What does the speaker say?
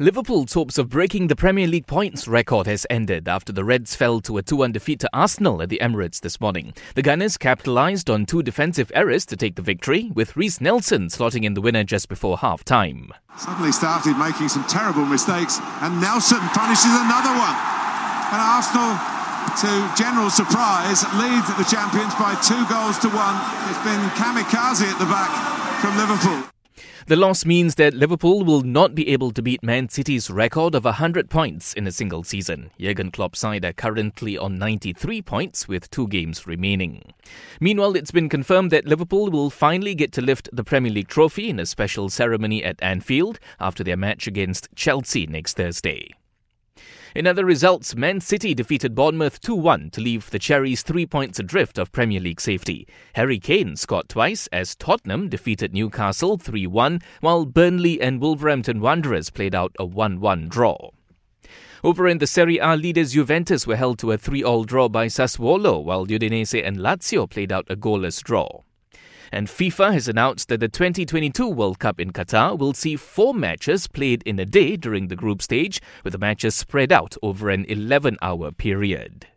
Liverpool's hopes of breaking the Premier League points record has ended after the Reds fell to a 2-1 defeat to Arsenal at the Emirates this morning. The Gunners capitalised on two defensive errors to take the victory, with Reiss Nelson slotting in the winner just before half-time. Suddenly started making some terrible mistakes, and Nelson punishes another one. And Arsenal, to general surprise, lead the champions by two goals to one. It's been kamikaze at the back from Liverpool. The loss means that Liverpool will not be able to beat Man City's record of 100 points in a single season. Jurgen Klopp's side are currently on 93 points with two games remaining. Meanwhile, it's been confirmed that Liverpool will finally get to lift the Premier League trophy in a special ceremony at Anfield after their match against Chelsea next Thursday. In other results, Man City defeated Bournemouth 2 1 to leave the Cherries three points adrift of Premier League safety. Harry Kane scored twice as Tottenham defeated Newcastle 3 1, while Burnley and Wolverhampton Wanderers played out a 1 1 draw. Over in the Serie A, leaders Juventus were held to a 3 all draw by Sassuolo, while Udinese and Lazio played out a goalless draw. And FIFA has announced that the 2022 World Cup in Qatar will see four matches played in a day during the group stage, with the matches spread out over an 11 hour period.